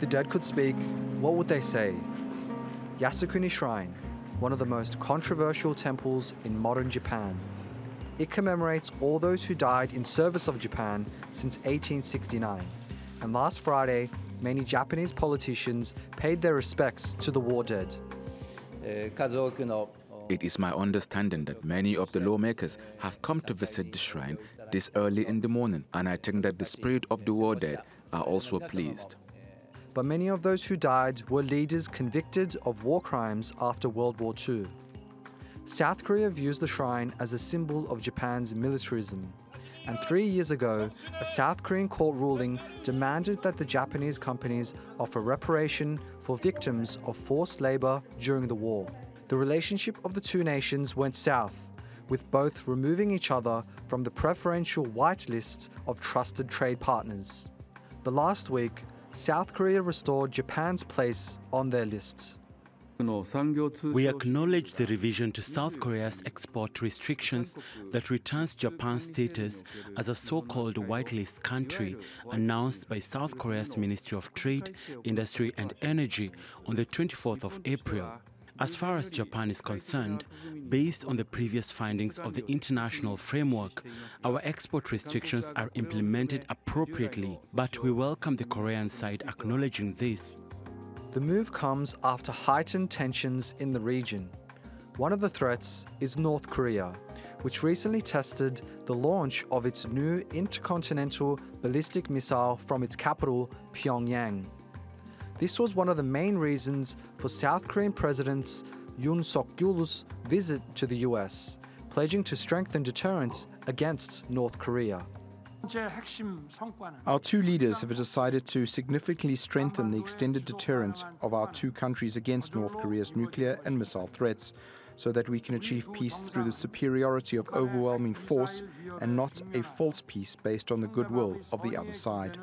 the dead could speak, what would they say? Yasukuni Shrine, one of the most controversial temples in modern Japan. It commemorates all those who died in service of Japan since 1869. And last Friday, many Japanese politicians paid their respects to the war dead. It is my understanding that many of the lawmakers have come to visit the shrine this early in the morning, and I think that the spirit of the war dead are also pleased. But many of those who died were leaders convicted of war crimes after World War II. South Korea views the shrine as a symbol of Japan's militarism. And three years ago, a South Korean court ruling demanded that the Japanese companies offer reparation for victims of forced labor during the war. The relationship of the two nations went south, with both removing each other from the preferential white list of trusted trade partners. But last week, South Korea restored Japan's place on their list. We acknowledge the revision to South Korea's export restrictions that returns Japan's status as a so called whitelist country announced by South Korea's Ministry of Trade, Industry and Energy on the 24th of April. As far as Japan is concerned, based on the previous findings of the international framework, our export restrictions are implemented appropriately, but we welcome the Korean side acknowledging this. The move comes after heightened tensions in the region. One of the threats is North Korea, which recently tested the launch of its new intercontinental ballistic missile from its capital, Pyongyang. This was one of the main reasons for South Korean President Yoon Suk Yeol's visit to the US, pledging to strengthen deterrence against North Korea. Our two leaders have decided to significantly strengthen the extended deterrence of our two countries against North Korea's nuclear and missile threats so that we can achieve peace through the superiority of overwhelming force and not a false peace based on the goodwill of the other side.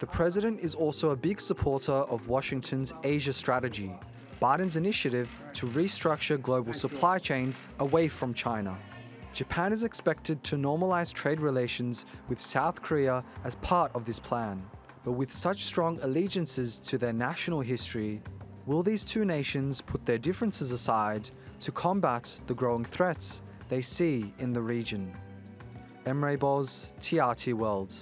The president is also a big supporter of Washington's Asia strategy, Biden's initiative to restructure global supply chains away from China. Japan is expected to normalize trade relations with South Korea as part of this plan. But with such strong allegiances to their national history, will these two nations put their differences aside to combat the growing threats they see in the region? Emre Boz, TRT World.